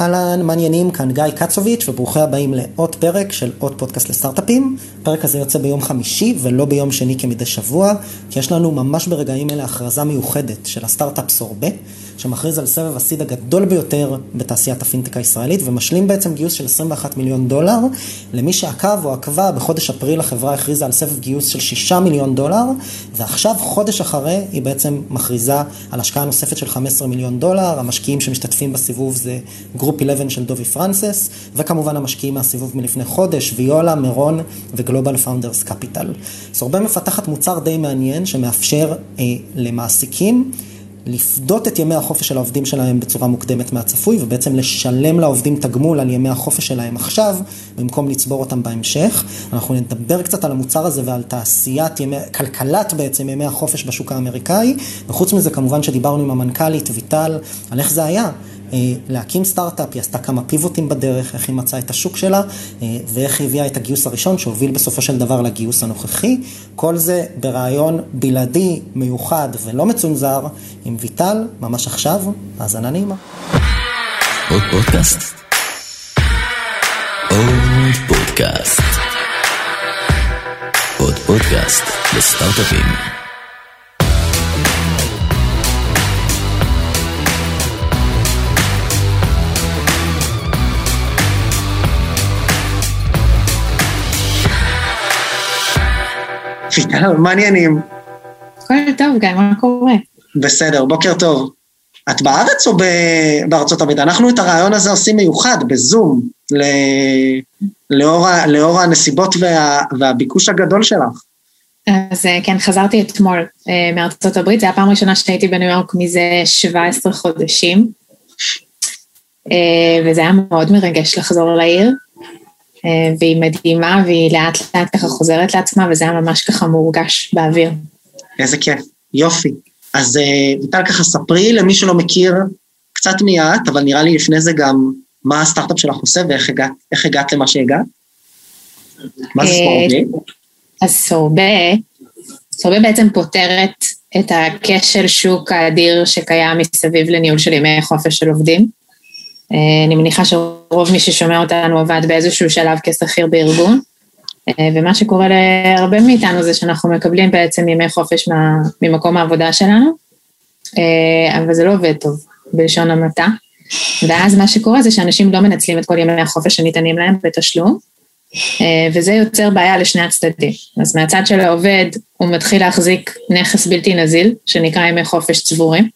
אהלן, מעניינים, כאן גיא קצוביץ' וברוכים הבאים לעוד פרק של עוד פודקאסט לסטארט-אפים. הפרק הזה יוצא ביום חמישי ולא ביום שני כמדי שבוע, כי יש לנו ממש ברגעים אלה הכרזה מיוחדת של הסטארט-אפ סורבה, שמכריז על סבב הסיד הגדול ביותר בתעשיית הפינטק הישראלית, ומשלים בעצם גיוס של 21 מיליון דולר. למי שעקב או עקבה, בחודש אפריל החברה הכריזה על סבב גיוס של 6 מיליון דולר, ועכשיו, חודש אחרי, היא בעצם מכריזה על השקעה נוספת של 15 מיליון דולר. המשקיעים שמשתתפים בסיבוב זה Group 11 של דובי פרנסס, וכמובן המשקיעים מהסיבוב מלפני חודש, ויולה, מירון ו Global Founders Capital. סורבה מפתחת מוצר די מעניין שמאפשר אה, למעסיקים לפדות את ימי החופש של העובדים שלהם בצורה מוקדמת מהצפוי, ובעצם לשלם לעובדים תגמול על ימי החופש שלהם עכשיו, במקום לצבור אותם בהמשך. אנחנו נדבר קצת על המוצר הזה ועל תעשיית ימי, כלכלת בעצם ימי החופש בשוק האמריקאי, וחוץ מזה כמובן שדיברנו עם המנכ"לית ויטל על איך זה היה. להקים סטארט-אפ, היא עשתה כמה פיבוטים בדרך, איך היא מצאה את השוק שלה, אה, ואיך היא הביאה את הגיוס הראשון שהוביל בסופו של דבר לגיוס הנוכחי. כל זה ברעיון בלעדי, מיוחד ולא מצונזר עם ויטל, ממש עכשיו, האזנה נעימה. עוד פודקאסט? עוד פודקאסט. עוד פודקאסט לסטארט-אפים. העניינים? הכל טוב, גיא, מה קורה? בסדר, בוקר טוב. את בארץ או בארצות הברית? אנחנו את הרעיון הזה עושים מיוחד, בזום, ל... לאור, ה... לאור הנסיבות וה... והביקוש הגדול שלך. אז אה, כן, חזרתי אתמול אה, מארצות הברית, זו הייתה הפעם הראשונה שהייתי בניו יורק מזה 17 חודשים, אה, וזה היה מאוד מרגש לחזור לעיר. אה, והיא מדהימה והיא לאט לאט ככה חוזרת לעצמה וזה היה ממש ככה מורגש באוויר. איזה כיף, יופי. אז אה, ויטל ככה ספרי למי שלא מכיר קצת מיעט, אבל נראה לי לפני זה גם מה הסטארט-אפ שלך עושה ואיך הגעת, הגעת למה שהגעת. מה זה סורבה? אה, אז סורבה, סורבה בעצם פותרת את הכשל שוק האדיר שקיים מסביב לניהול של ימי חופש של עובדים. אני מניחה שרוב מי ששומע אותנו עבד באיזשהו שלב כשכיר בארגון, אה, ומה שקורה להרבה מאיתנו זה שאנחנו מקבלים בעצם ימי חופש ממקום העבודה שלנו, אה, אבל זה לא עובד טוב, בלשון המעטה. ואז מה שקורה זה שאנשים לא מנצלים את כל ימי החופש שניתנים להם בתשלום, וזה יוצר בעיה לשני הצדדים. אז מהצד של העובד, הוא מתחיל להחזיק נכס בלתי נזיל, שנקרא ימי חופש צבורים,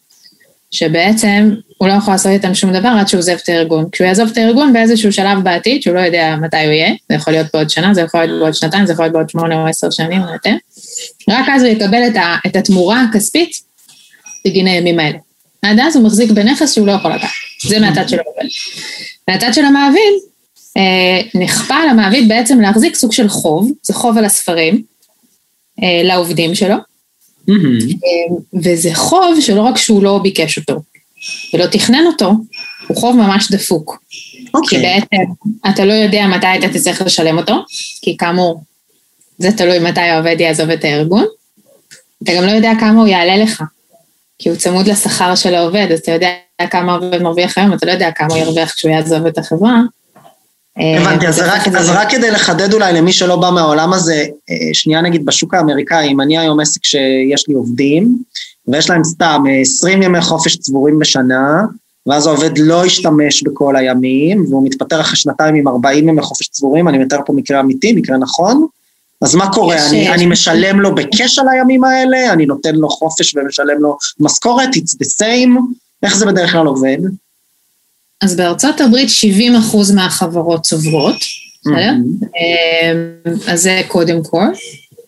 שבעצם הוא לא יכול לעשות איתם שום דבר עד שהוא עוזב את הארגון. כשהוא יעזוב את הארגון באיזשהו שלב בעתיד, שהוא לא יודע מתי הוא יהיה, זה יכול להיות בעוד שנה, זה יכול להיות בעוד שנתיים, זה יכול להיות בעוד שמונה או עשר שנים או יותר, רק אז הוא יקבל את, ה, את התמורה הכספית בגין הימים האלה. עד אז הוא מחזיק בנכס שהוא לא יכול לקחת, זה מהצד של העובד. מהצד של המעביד, אה, נכפה על המעביד בעצם להחזיק סוג של חוב, זה חוב על הספרים, אה, לעובדים שלו, mm-hmm. וזה חוב שלא רק שהוא לא ביקש אותו, ולא תכנן אותו, הוא חוב ממש דפוק. Okay. כי אוקיי. בעצם אתה לא יודע מתי אתה תצטרך לשלם אותו, כי כאמור, זה תלוי מתי העובד יעזוב את הארגון. אתה גם לא יודע כמה הוא יעלה לך, כי הוא צמוד לשכר של העובד, אז אתה יודע כמה העובד מרוויח היום, אתה לא יודע כמה הוא ירוויח כשהוא יעזוב את החברה. הבנתי, אז רק, אז רק כדי לחדד אולי למי שלא בא מהעולם הזה, אה, שנייה נגיד בשוק האמריקאי, אם אני היום עסק שיש לי עובדים, ויש להם סתם 20 ימי חופש צבורים בשנה, ואז העובד לא ישתמש בכל הימים, והוא מתפטר אחרי שנתיים עם 40 ימי חופש צבורים, אני מתאר פה מקרה אמיתי, מקרה נכון, אז מה קורה? אני, אני משלם לו בקש על הימים האלה, אני נותן לו חופש ומשלם לו משכורת, it's the same, איך זה בדרך כלל עובד? אז בארצות הברית 70 אחוז מהחברות צוברות? אמ, אז זה קודם כל.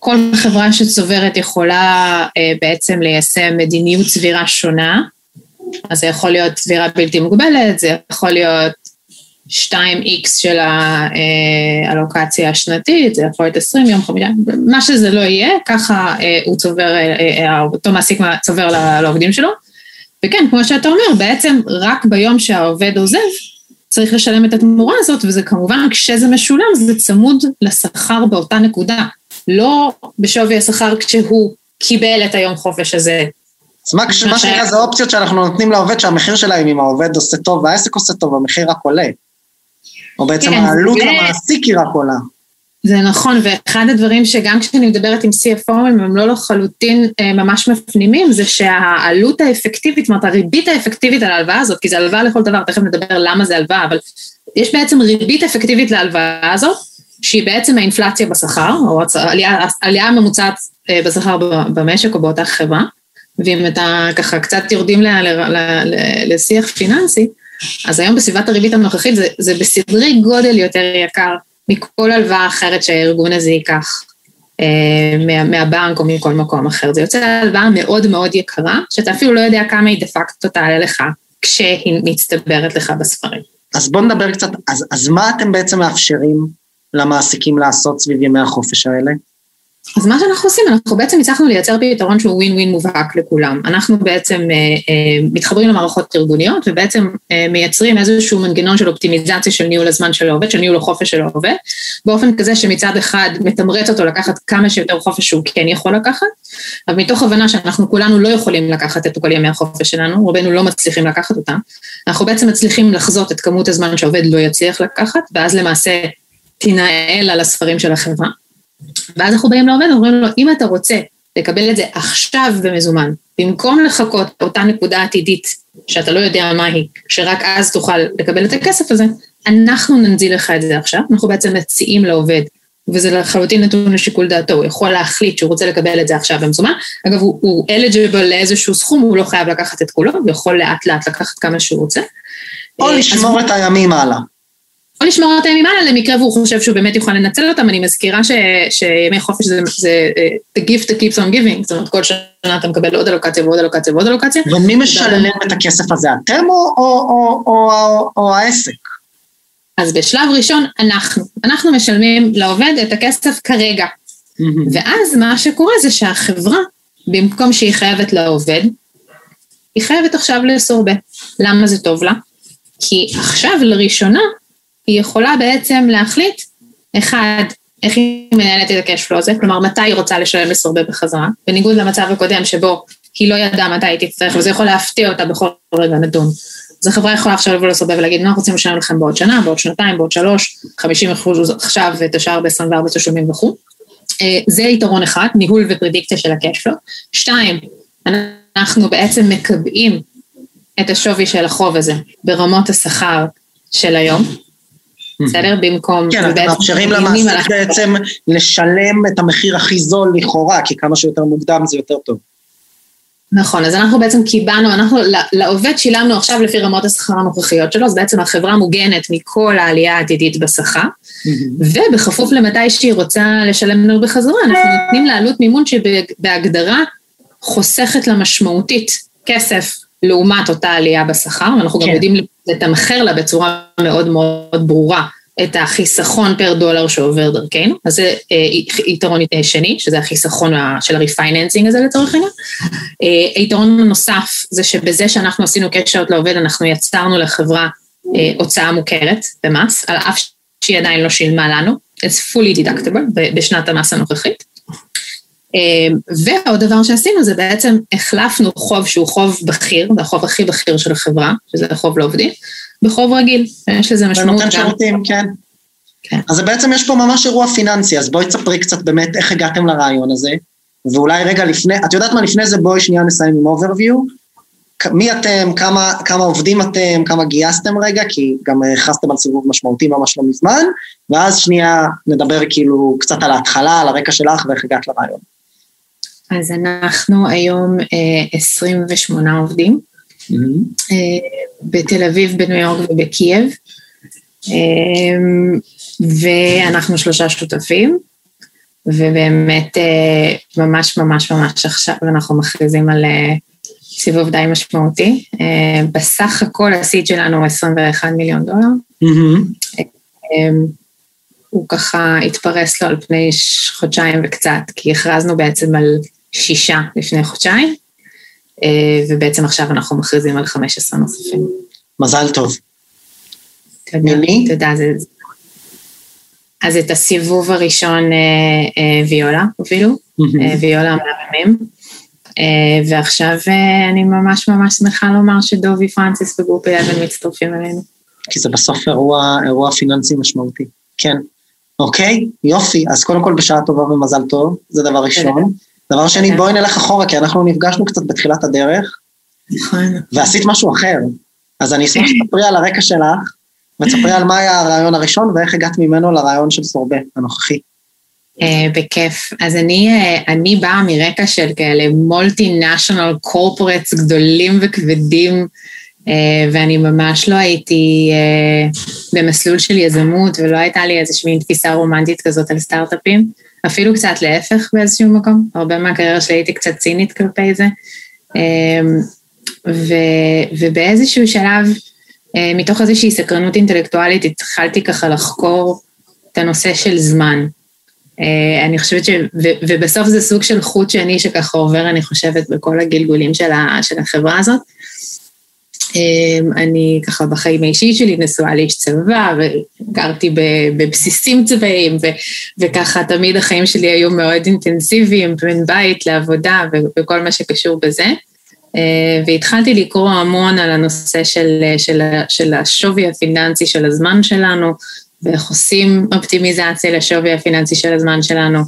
כל חברה שצוברת יכולה אה, בעצם ליישם מדיניות צבירה שונה, אז זה יכול להיות צבירה בלתי מוגבלת, זה יכול להיות 2x של האלוקציה אה, השנתית, זה יכול להיות 20 יום, חמישה, מה שזה לא יהיה, ככה אה, הוא צובר, אותו מעסיק צובר לעובדים שלו. וכן, כמו שאתה אומר, בעצם רק ביום שהעובד עוזב, צריך לשלם את התמורה הזאת, וזה כמובן, כשזה משולם, זה צמוד לשכר באותה נקודה. לא בשווי השכר כשהוא קיבל את היום חופש הזה אז מה שנקרא זה אופציות שאנחנו נותנים לעובד שהמחיר שלהם, אם העובד עושה טוב והעסק עושה טוב, המחיר רק עולה. או בעצם כן, העלות זה... למעסיק היא רק עולה. זה נכון, ואחד הדברים שגם כשאני מדברת עם CFO, הם לא לחלוטין אה, ממש מפנימים, זה שהעלות האפקטיבית, זאת אומרת, הריבית האפקטיבית על ההלוואה הזאת, כי זה הלוואה לכל דבר, תכף נדבר למה זה הלוואה, אבל יש בעצם ריבית אפקטיבית להלוואה הזאת, שהיא בעצם האינפלציה בשכר, או העלייה הממוצעת אה, בשכר במשק או באותה חברה, ואם אתה ככה קצת יורדים ל, ל, ל, ל, לשיח פיננסי, אז היום בסביבת הריבית הנוכחית זה, זה בסדרי גודל יותר יקר מכל הלוואה אחרת שהארגון הזה ייקח אה, מה, מהבנק או מכל מקום אחר. זה יוצא הלוואה מאוד מאוד יקרה, שאתה אפילו לא יודע כמה היא דה פקטו תעלה לך כשהיא מצטברת לך בספרים. אז בוא נדבר קצת, אז, אז מה אתם בעצם מאפשרים למעסיקים לעשות סביב ימי החופש האלה? אז מה שאנחנו עושים, אנחנו בעצם הצלחנו לייצר פתרון שהוא ווין ווין מובהק לכולם. אנחנו בעצם אה, אה, מתחברים למערכות ארגוניות ובעצם אה, מייצרים איזשהו מנגנון של אופטימיזציה של ניהול הזמן של העובד, של ניהול החופש של העובד, באופן כזה שמצד אחד מתמרץ אותו לקחת כמה שיותר חופש שהוא כן יכול לקחת, אבל מתוך הבנה שאנחנו כולנו לא יכולים לקחת את כל ימי החופש שלנו, רובנו לא מצליחים לקחת אותם, אנחנו בעצם מצליחים לחזות את כמות הזמן שהעובד לא יצליח לקחת, ואז למעשה תנהל על הספרים של החברה. ואז אנחנו באים לעובד ואומרים לו, אם אתה רוצה לקבל את זה עכשיו במזומן, במקום לחכות באותה נקודה עתידית, שאתה לא יודע מה היא, שרק אז תוכל לקבל את הכסף הזה, אנחנו ננזיל לך את זה עכשיו, אנחנו בעצם מציעים לעובד, וזה לחלוטין נתון לשיקול דעתו, הוא יכול להחליט שהוא רוצה לקבל את זה עכשיו במזומן, אגב הוא, הוא eligible לאיזשהו סכום, הוא לא חייב לקחת את כולו, הוא יכול לאט לאט לקחת כמה שהוא רוצה. או לשמור את הימים הלאה. או לשמור את הימים הלאה למקרה והוא חושב שהוא באמת יוכל לנצל אותם. אני מזכירה ש, שימי חופש זה, זה uh, the gift that keeps on giving, זאת אומרת כל שנה אתה מקבל עוד אלוקציה ועוד אלוקציה ועוד אלוקציה. ומי משלם את הכסף הזה, אתם או, או, או, או, או, או העסק? אז בשלב ראשון אנחנו, אנחנו משלמים לעובד את הכסף כרגע. ואז מה שקורה זה שהחברה, במקום שהיא חייבת לעובד, היא חייבת עכשיו לאסור ב. למה זה טוב לה? כי עכשיו לראשונה היא יכולה בעצם להחליט, אחד, איך היא מנהלת את הקשפלו הזה, כלומר מתי היא רוצה לשלם לסורבה בחזרה, בניגוד למצב הקודם שבו היא לא ידעה מתי היא תצטרך, וזה יכול להפתיע אותה בכל רגע נתון. אז החברה יכולה עכשיו לבוא לסורבה ולהגיד, אנחנו רוצים לשלם לכם בעוד שנה, בעוד שנתיים, בעוד שלוש, 50 אחוז עכשיו ואת השאר ב-24 תשלומים וכו'. אה, זה יתרון אחד, ניהול ופרדיקציה של הקשפלו. שתיים, אנחנו בעצם מקבעים את השווי של החוב הזה ברמות השכר של היום, בסדר? במקום... כן, אתם מאפשרים למעסיק בעצם לשלם את המחיר הכי זול לכאורה, כי כמה שיותר מוקדם זה יותר טוב. נכון, אז אנחנו בעצם קיבלנו, אנחנו לעובד שילמנו עכשיו לפי רמות השכר הנוכחיות שלו, אז בעצם החברה מוגנת מכל העלייה העתידית בשכר, ובכפוף למתי שהיא רוצה לשלם לנו בחזרה, אנחנו נותנים לה עלות מימון שבהגדרה חוסכת לה משמעותית כסף לעומת אותה עלייה בשכר, ואנחנו כן. גם יודעים לתמחר לה בצורה מאוד מאוד ברורה את החיסכון פר דולר שעובר דרכנו, אז זה אה, יתרון אה, שני, שזה החיסכון של ה refinancing הזה לצורך העניין. אה, היתרון הנוסף זה שבזה שאנחנו עשינו קשר לעובד, אנחנו יצרנו לחברה אה, הוצאה מוכרת במס, על אף שהיא עדיין לא שילמה לנו, it's fully deductible בשנת המס הנוכחית. אמ, ועוד דבר שעשינו זה בעצם החלפנו חוב שהוא חוב בכיר, זה החוב הכי בכיר של החברה, שזה החוב לעובדים, בחוב רגיל, יש לזה משמעות גם. שירותים, כן. כן. אז בעצם יש פה ממש אירוע פיננסי, אז בואי תספרי קצת באמת איך הגעתם לרעיון הזה, ואולי רגע לפני, את יודעת מה, לפני זה בואי שנייה נסיים עם overview. מי אתם, כמה, כמה עובדים אתם, כמה גייסתם רגע, כי גם הכרזתם על סיבוב משמעותי ממש לא מזמן, ואז שנייה נדבר כאילו קצת על ההתחלה, על הרקע שלך ואיך הגעת לרעיון. אז אנחנו היום 28 אה, עובדים, mm-hmm. בתל אביב, בניו יורק ובקייב, אה, ואנחנו שלושה שותפים, ובאמת ממש ממש ממש עכשיו אנחנו מכריזים על סיבוב די משמעותי. בסך הכל הסיד שלנו 21 מיליון דולר. Mm-hmm. הוא ככה התפרס לו על פני חודשיים וקצת, כי הכרזנו בעצם על שישה לפני חודשיים, אה, ובעצם עכשיו אנחנו מכריזים על 15 נוספים. מזל טוב. תודה, ממי? תודה, זה... אז את הסיבוב הראשון אה, אה, ויולה הובילו, ויולה מהממים. ועכשיו אני ממש ממש שמחה לומר שדובי פרנסיס וגרופי אבן מצטרפים אלינו. כי זה בסוף אירוע, אירוע פיננסי משמעותי, כן. אוקיי, יופי, אז קודם כל בשעה טובה ומזל טוב, זה דבר ראשון. דבר שני, בואי נלך אחורה, כי אנחנו נפגשנו קצת בתחילת הדרך. נכון. ועשית משהו אחר. אז אני אשמח שתספרי על הרקע שלך, ותספרי על מה היה הרעיון הראשון ואיך הגעת ממנו לרעיון של סורבה הנוכחי. Uh, בכיף. אז אני, uh, אני באה מרקע של כאלה מולטי נשיונל קורפורטס גדולים וכבדים, ואני ממש לא הייתי uh, במסלול של יזמות, ולא הייתה לי איזושהי תפיסה רומנטית כזאת על סטארט-אפים, אפילו קצת להפך באיזשהו מקום, הרבה מהקריירה שלי הייתי קצת צינית כלפי זה. Uh, ו, ובאיזשהו שלב, אה, מתוך איזושהי סקרנות אינטלקטואלית, התחלתי ככה לחקור את הנושא של זמן. אה, אני חושבת ש... ו, ובסוף זה סוג של חוט שני שככה עובר, אני חושבת, בכל הגלגולים של, ה, של החברה הזאת. אה, אני ככה בחיים האישי שלי נשואה לאיש צבא, וגרתי בבסיסים צבאיים, ו, וככה תמיד החיים שלי היו מאוד אינטנסיביים, בין בית לעבודה וכל מה שקשור בזה. אה, והתחלתי לקרוא המון על הנושא של, של, של השווי הפיננסי של הזמן שלנו, ואיך עושים אופטימיזציה לשווי הפיננסי של הזמן שלנו,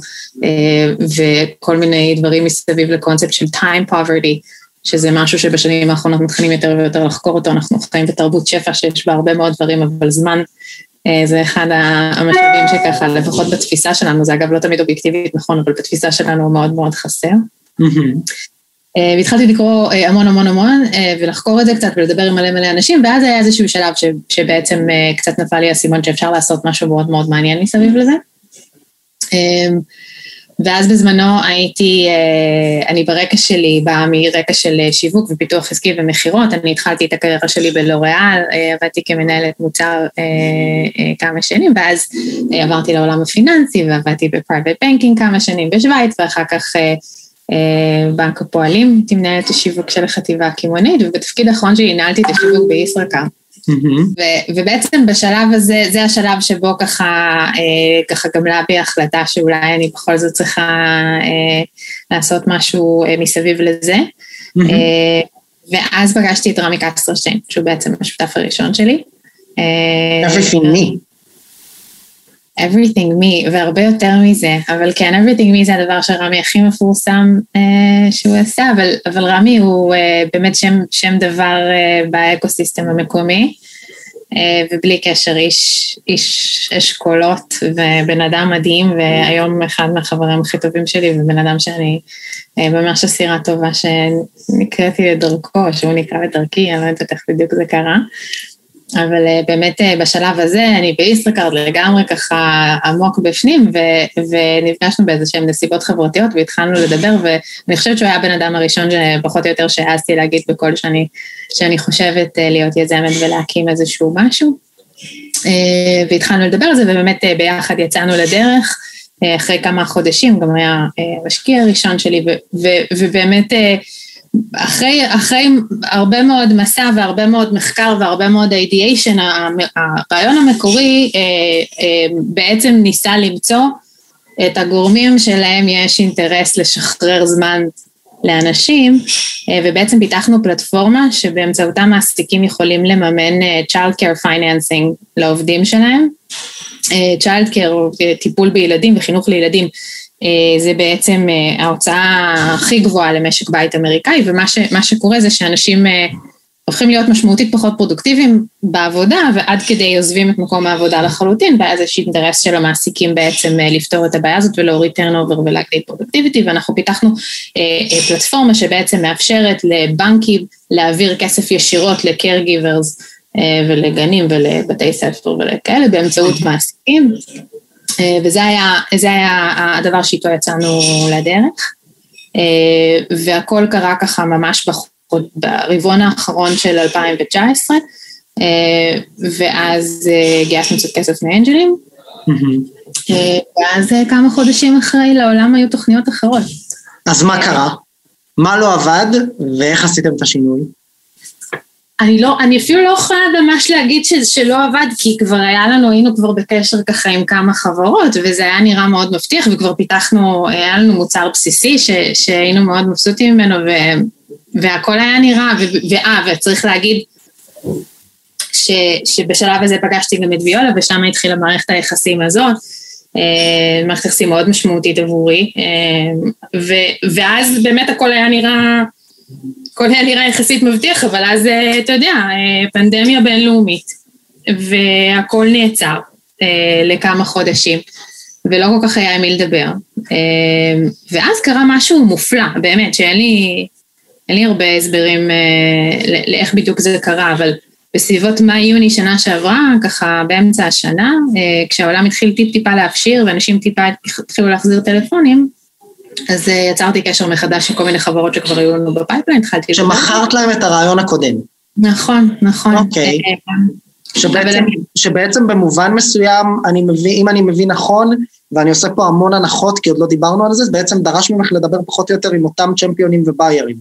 אה, וכל מיני דברים מסביב לקונספט של time poverty, שזה משהו שבשנים האחרונות מתחילים יותר ויותר לחקור אותו, אנחנו חיים בתרבות שפע שיש בה הרבה מאוד דברים, אבל זמן אה, זה אחד המשאבים שככה, לפחות בתפיסה שלנו, זה אגב לא תמיד אובייקטיבית נכון, אבל בתפיסה שלנו הוא מאוד מאוד חסר. אה, והתחלתי לקרוא אה, המון המון המון אה, ולחקור את זה קצת ולדבר עם מלא מלא אנשים, ואז היה איזשהו שלב ש, שבעצם קצת נפל לי האסימון שאפשר לעשות משהו מאוד מאוד מעניין מסביב לזה. ואז בזמנו הייתי, אני ברקע שלי באה מרקע של שיווק ופיתוח עסקי ומכירות, אני התחלתי את הקריירה שלי בלוריאל, עבדתי כמנהלת מוצר כמה שנים, ואז עברתי לעולם הפיננסי ועבדתי ב private banking כמה שנים בשוויץ, ואחר כך אה, בנק הפועלים, הייתי מנהלת השיווק של החטיבה הקמעונית, ובתפקיד האחרון שלי נהלתי את השיווק בישראכרט. Mm-hmm. ובעצם בשלב הזה, זה השלב שבו ככה, אה, ככה גמלה בי החלטה שאולי אני בכל זאת צריכה אה, לעשות משהו אה, מסביב לזה. Mm-hmm. אה, ואז פגשתי את רמי קסטרשטיין, שהוא בעצם השותף הראשון שלי. Everything me. Everything me, והרבה יותר מזה, אבל כן, everything me זה הדבר שרמי הכי מפורסם אה, שהוא עשה, אבל, אבל רמי הוא אה, באמת שם, שם דבר אה, באקוסיסטם המקומי, אה, ובלי קשר איש, איש אשכולות ובן אדם מדהים, והיום אחד מהחברים הכי טובים שלי, ובן אדם שאני אה, ממש אסירה טובה שנקראתי לדרכו, שהוא נקרא לדרכי, אני לא יודעת איך בדיוק זה קרה. אבל אה, באמת אה, בשלב הזה אני בישראכרד לגמרי ככה עמוק בפנים ו- ונפגשנו באיזה שהן נסיבות חברתיות והתחלנו לדבר ואני חושבת שהוא היה הבן אדם הראשון שפחות או יותר שהעזתי להגיד בקול שאני, שאני חושבת אה, להיות יזמת ולהקים איזשהו משהו. והתחלנו לדבר על זה ובאמת ביחד יצאנו לדרך. אחרי כמה חודשים, גם היה משקיע הראשון שלי, ו- ו- ובאמת אחרי, אחרי הרבה מאוד מסע והרבה מאוד מחקר והרבה מאוד אידיאשן, הרעיון המקורי אה, אה, בעצם ניסה למצוא את הגורמים שלהם יש אינטרס לשחרר זמן לאנשים, אה, ובעצם פיתחנו פלטפורמה שבאמצעותה מעסיקים יכולים לממן child care financing לעובדים שלהם. child care, טיפול בילדים וחינוך לילדים, אה, זה בעצם אה, ההוצאה הכי גבוהה למשק בית אמריקאי, ומה ש, שקורה זה שאנשים אה, הופכים להיות משמעותית פחות פרודוקטיביים בעבודה, ועד כדי עוזבים את מקום העבודה לחלוטין, ואז יש אינטרס של המעסיקים בעצם לפתור את הבעיה הזאת ולהוריד turnover ולהגדיל productivity, ואנחנו פיתחנו פלטפורמה שבעצם מאפשרת לבנקים להעביר כסף ישירות ל-caregivers ולגנים ולבתי ספר ולכאלה באמצעות מעסיקים. אה, וזה היה, היה הדבר שאיתו יצאנו לדרך. אה, והכל קרה ככה ממש ברבעון האחרון של 2019, אה, ואז גייסנו קצת כסף מאנג'לים, ואז כמה חודשים אחרי לעולם היו תוכניות אחרות. אז מה קרה? מה לא עבד, ואיך עשיתם את השינוי? אני לא, אני אפילו לא יכולה ממש להגיד ש, שלא עבד, כי כבר היה לנו, היינו כבר בקשר ככה עם כמה חברות, וזה היה נראה מאוד מבטיח, וכבר פיתחנו, היה לנו מוצר בסיסי ש, שהיינו מאוד מבסוטים ממנו, ו, והכל היה נראה, ואה, וצריך להגיד, ש, שבשלב הזה פגשתי גם את ויולה, ושם התחילה מערכת היחסים הזאת. אה, מערכת יחסים מאוד משמעותית עבורי, אה, ו, ואז באמת הכל היה נראה, הכל היה נראה יחסית מבטיח, אבל אז אה, אתה יודע, פנדמיה בינלאומית, והכל נעצר לכמה חודשים, ולא כל כך היה עם מי לדבר. ואז קרה משהו מופלא, באמת, שאין לי, לי הרבה הסברים לאיך בדיוק זה קרה, אבל בסביבות מאי-יוני שנה שעברה, ככה באמצע השנה, אה, כשהעולם התחיל טיפ-טיפה להפשיר ואנשים טיפה התחילו להחזיר טלפונים, אז אה, יצרתי קשר מחדש עם כל מיני חברות שכבר היו לנו ב pipeline, התחלתי... שמכרת להם את הרעיון הקודם. נכון, נכון. אוקיי. אה, שבעצם, שבעצם במובן מסוים, אני מבין, אם אני מבין נכון, ואני עושה פה המון הנחות, כי עוד לא דיברנו על זה, זה בעצם דרש ממך לדבר פחות או יותר עם אותם צ'מפיונים וביירים.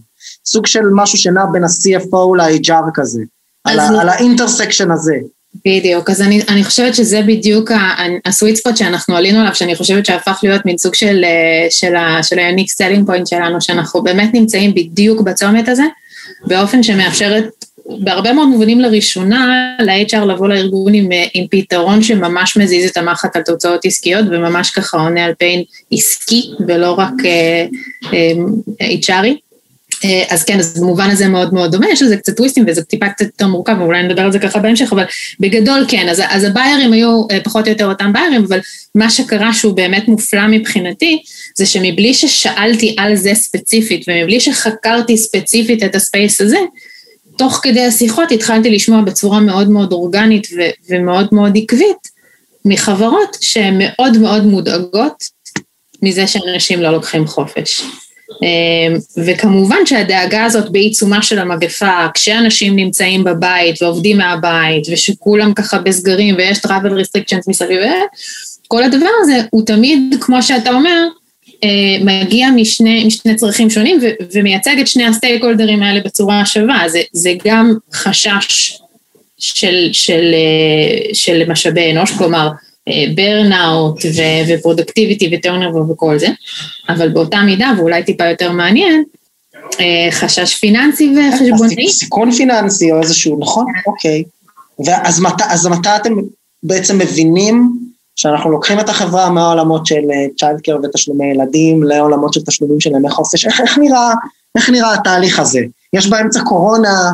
סוג של משהו שנע בין ה-CFO ל-HR כזה. על, ה, על האינטרסקשן הזה. בדיוק, אז אני, אני חושבת שזה בדיוק הסוויט ספוט שאנחנו עלינו עליו, שאני חושבת שהפך להיות מין סוג של, אה, של, ה, של ה-unique selling point שלנו, שאנחנו באמת נמצאים בדיוק בצומת הזה, באופן שמאפשרת בהרבה מאוד מובנים לראשונה ל-HR לבוא לארגון עם, אה, עם פתרון שממש מזיז את המחט על תוצאות עסקיות וממש ככה עונה על פיין עסקי ולא רק uh, uh, HRי. אה, אז כן, אז במובן הזה מאוד מאוד דומה, יש לזה קצת טוויסטים וזה טיפה קצת יותר מורכב, ואולי נדבר על זה ככה בהמשך, אבל בגדול כן, אז, אז הביירים היו אה, פחות או יותר אותם ביירים, אבל מה שקרה שהוא באמת מופלא מבחינתי, זה שמבלי ששאלתי על זה ספציפית, ומבלי שחקרתי ספציפית את הספייס הזה, תוך כדי השיחות התחלתי לשמוע בצורה מאוד מאוד אורגנית ו- ומאוד מאוד עקבית, מחברות שהן מאוד מאוד מודאגות מזה שאנשים לא לוקחים חופש. אמ, וכמובן שהדאגה הזאת בעיצומה של המגפה, כשאנשים נמצאים בבית ועובדים מהבית, ושכולם ככה בסגרים ויש travel restrictions מסביב, כל הדבר הזה הוא תמיד, כמו שאתה אומר, אה, מגיע משני, משני צרכים שונים ו, ומייצג את שני הסטייק הולדרים האלה בצורה שווה. זה, זה גם חשש של, של, אה, של משאבי אנוש, כלומר, burnout ו productivity ו turnover וכל זה, אבל באותה מידה, ואולי טיפה יותר מעניין, אה, חשש פיננסי וחשבונאי. סיכון פיננסי או איזשהו, נכון, אוקיי. ואז מת, אז מתי אתם בעצם מבינים שאנחנו לוקחים את החברה מהעולמות של child care ותשלומי ילדים לעולמות של תשלומים של ימי חופש, איך, איך, נראה, איך נראה התהליך הזה? יש באמצע קורונה,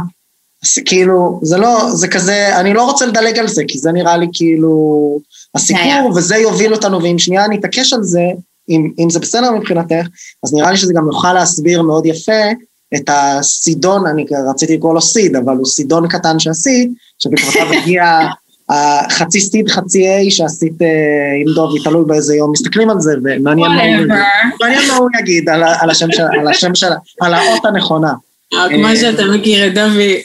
אז כאילו, זה לא, זה כזה, אני לא רוצה לדלג על זה, כי זה נראה לי כאילו הסיפור, וזה יוביל אותנו, ואם שנייה אני אתעקש על זה, אם, אם זה בסדר מבחינתך, אז נראה לי שזה גם יוכל להסביר מאוד יפה את הסידון, אני רציתי לקרוא לו סיד, אבל הוא סידון קטן שעשית, שבקרבתיו הגיע החצי סיד, חצי איי שעשית אה, עם דובי, תלוי באיזה יום מסתכלים על זה, ומעניין מה הוא יגיד על, על השם של, על השם של, על האות הנכונה. כמו שאתה מכיר את דובי,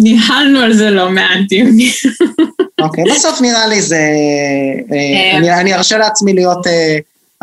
ניהלנו על זה לא מעט דיונים. אוקיי, בסוף נראה לי זה... אה, אה, אני ארשה לעצמי להיות...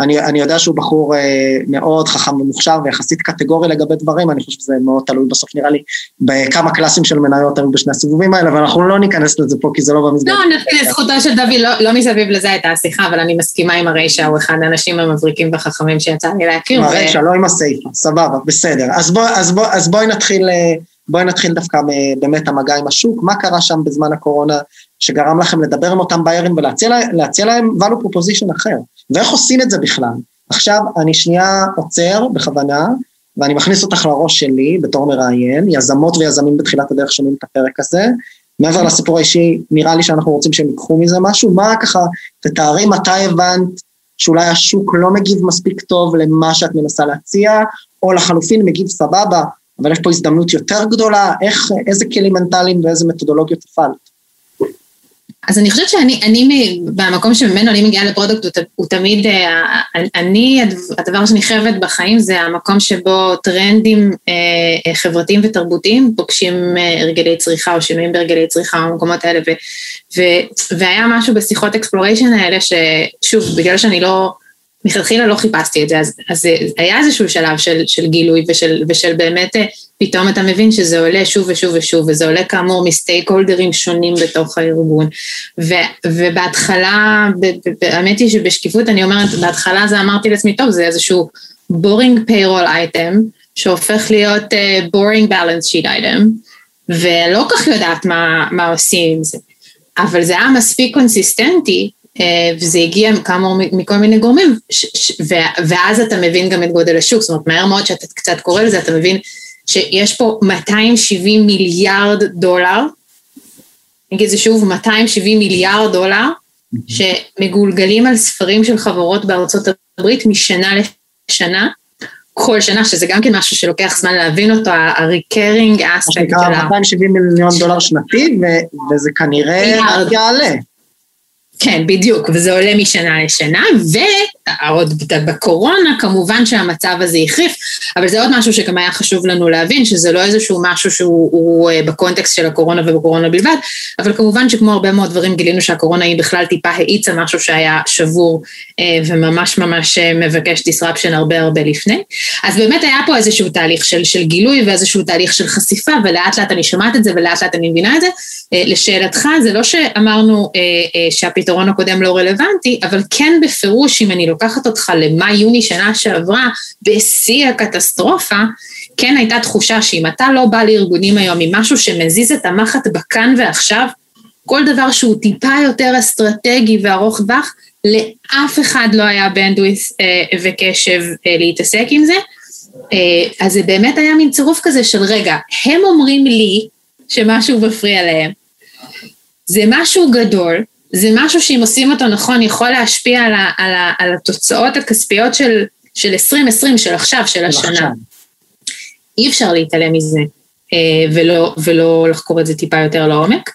אה, אני, אני יודע שהוא בחור אה, מאוד חכם ומוכשר ויחסית קטגורי לגבי דברים, אני חושב שזה מאוד תלוי בסוף נראה לי בכמה קלאסים של מניות היו בשני הסיבובים האלה, אבל אנחנו לא ניכנס לזה פה כי זה לא במסגרת. לא, נתחיל לזכותו של דוד, לא, לא מסביב לזה הייתה השיחה, אבל אני מסכימה עם הריישה, הוא אחד האנשים המבריקים והחכמים שיצא לי להכיר. עם הריישה, ו... לא עם הסייפה, סבבה, בסדר. אז, בוא, אז, בוא, אז בואי נתחיל... אה, בואי נתחיל דווקא באמת המגע עם השוק, מה קרה שם בזמן הקורונה שגרם לכם לדבר עם אותם ביירים ולהציע להם value proposition אחר, ואיך עושים את זה בכלל. עכשיו אני שנייה עוצר בכוונה, ואני מכניס אותך לראש שלי בתור מראיין, יזמות ויזמים בתחילת הדרך שומעים את הפרק הזה, מעבר לסיפור האישי, נראה לי שאנחנו רוצים שהם ייקחו מזה משהו, מה ככה, תתארי מתי הבנת שאולי השוק לא מגיב מספיק טוב למה שאת מנסה להציע, או לחלופין מגיב סבבה, אבל יש פה הזדמנות יותר גדולה, איך, איזה כלים מנטליים ואיזה מתודולוגיות הפעלת. אז אני חושבת שאני, אני, במקום שממנו אני מגיעה ל product, הוא, הוא תמיד, אה, אני, הדבר שאני הכי אוהבת בחיים זה המקום שבו טרנדים אה, חברתיים ותרבותיים פוגשים אה, הרגלי צריכה או שינויים בהרגלי צריכה או המקומות האלה, ו, ו, והיה משהו בשיחות exploration האלה, ששוב, בגלל שאני לא, מלכתחילה לא חיפשתי את זה, אז, אז היה איזשהו שלב של, של גילוי ושל, ושל באמת פתאום אתה מבין שזה עולה שוב ושוב ושוב, וזה עולה כאמור מסטייק הולדרים שונים בתוך הארגון. ו, ובהתחלה, האמת היא שבשקיפות אני אומרת, בהתחלה זה אמרתי לעצמי, טוב, זה איזשהו boring payroll item, שהופך להיות boring balance sheet item, ולא כל כך יודעת מה, מה עושים עם זה. אבל זה היה מספיק קונסיסטנטי, וזה הגיע כאמור מכל מיני גורמים, ש, ש, ואז אתה מבין גם את גודל השוק, זאת אומרת, מהר מאוד שאתה קצת קורא לזה, אתה מבין שיש פה 270 מיליארד דולר, נגיד זה שוב 270 מיליארד דולר, שמגולגלים על ספרים של חברות בארצות הברית משנה לשנה, כל שנה, שזה גם כן משהו שלוקח זמן להבין אותו, ה-recurring aspect של ה... מה שנקרא 270 מיליון דולר שנתי, וזה כנראה יעלה. כן, בדיוק, וזה עולה משנה לשנה, ועוד בקורונה כמובן שהמצב הזה החריף, אבל זה עוד משהו שגם היה חשוב לנו להבין, שזה לא איזשהו משהו שהוא הוא, uh, בקונטקסט של הקורונה ובקורונה בלבד, אבל כמובן שכמו הרבה מאוד דברים גילינו שהקורונה היא בכלל טיפה האיצה משהו שהיה שבור uh, וממש ממש uh, מבקש disruption הרבה הרבה לפני. אז באמת היה פה איזשהו תהליך של, של גילוי ואיזשהו תהליך של חשיפה, ולאט לאט אני שומעת את זה ולאט לאט אני מבינה את זה. Uh, לשאלתך, זה לא שאמרנו uh, uh, שהפתרון הפתרון הקודם לא רלוונטי, אבל כן בפירוש, אם אני לוקחת אותך למאי-יוני שנה שעברה, בשיא הקטסטרופה, כן הייתה תחושה שאם אתה לא בא לארגונים היום עם משהו שמזיז את המחט בכאן ועכשיו, כל דבר שהוא טיפה יותר אסטרטגי וארוך טווח, לאף אחד לא היה בנדוויס אה, וקשב אה, להתעסק עם זה. אה, אז זה באמת היה מין צירוף כזה של רגע, הם אומרים לי שמשהו מפריע להם. זה משהו גדול, זה משהו שאם עושים אותו נכון יכול להשפיע על, ה, על, ה, על התוצאות הכספיות של, של 2020, של עכשיו, של השנה. עכשיו. אי אפשר להתעלם מזה אה, ולא, ולא לחקור את זה טיפה יותר לעומק.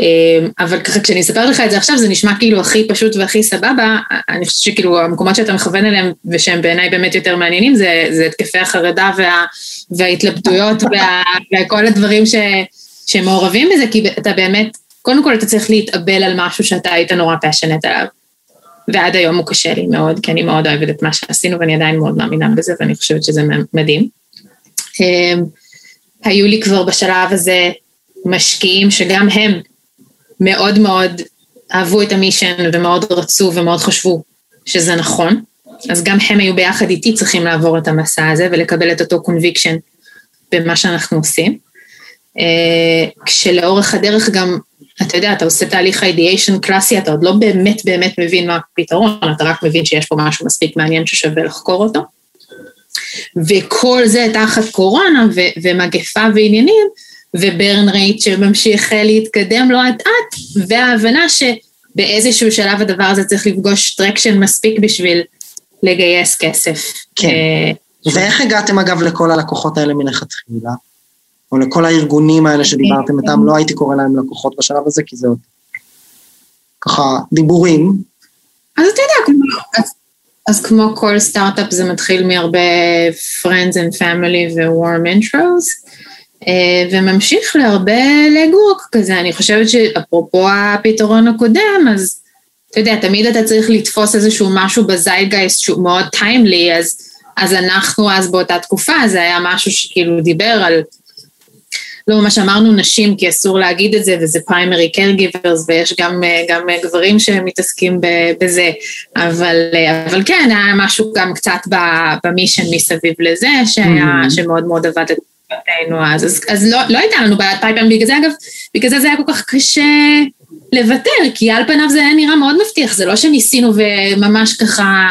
אה, אבל ככה כשאני אספר לך את זה עכשיו זה נשמע כאילו הכי פשוט והכי סבבה, אני חושבת שכאילו המקומות שאתה מכוון אליהם ושהם בעיניי באמת יותר מעניינים זה, זה התקפי החרדה וה, וההתלבטויות וה, וכל הדברים ש, שמעורבים בזה, כי אתה באמת קודם כל אתה צריך להתאבל על משהו שאתה היית נורא פשנט עליו. ועד היום הוא קשה לי מאוד, כי אני מאוד אוהבת את מה שעשינו ואני עדיין מאוד מאמינה בזה ואני חושבת שזה מדהים. אמ, היו לי כבר בשלב הזה משקיעים שגם הם מאוד מאוד אהבו את ה mission ומאוד רצו ומאוד חשבו שזה נכון, אז גם הם היו ביחד איתי צריכים לעבור את המסע הזה ולקבל את אותו conviction במה שאנחנו עושים. אה, כשלאורך הדרך גם אתה יודע, אתה עושה תהליך ideation קלאסי, אתה עוד לא באמת באמת מבין מה הפתרון, אתה רק מבין שיש פה משהו מספיק מעניין ששווה לחקור אותו. וכל זה תחת קורונה ו- ומגפה ועניינים, ו burn rate שממשיך להתקדם לא אט-אט, וההבנה שבאיזשהו שלב הדבר הזה צריך לפגוש traction מספיק בשביל לגייס כסף. כן. אה, ואיך הגעתם אגב לכל הלקוחות האלה מלכתחילה? או לכל הארגונים האלה שדיברתם איתם, לא הייתי קורא להם לקוחות בשלב הזה, כי זה עוד ככה דיבורים. אז אתה יודע, כמו, אז, אז כמו כל סטארט-אפ זה מתחיל מהרבה friends and family ו-warm intros, אה, וממשיך להרבה לגוק כזה. אני חושבת שאפרופו הפתרון הקודם, אז אתה יודע, תמיד אתה צריך לתפוס איזשהו משהו בזיידגייסט שהוא מאוד טיימלי, אז, אז אנחנו אז באותה תקופה, זה היה משהו שכאילו דיבר על לא ממש אמרנו נשים, כי אסור להגיד את זה, וזה פריימרי קרגיברס, ויש גם, גם גברים שמתעסקים בזה, אבל, אבל כן, היה משהו גם קצת במישן מסביב לזה, שהיה, mm-hmm. שמאוד מאוד עבד את בתינו אז. אז, אז לא, לא הייתה לנו בעיית פייפלן, בגלל זה אגב, בגלל זה זה היה כל כך קשה לוותר, כי על פניו זה היה נראה מאוד מבטיח, זה לא שניסינו וממש ככה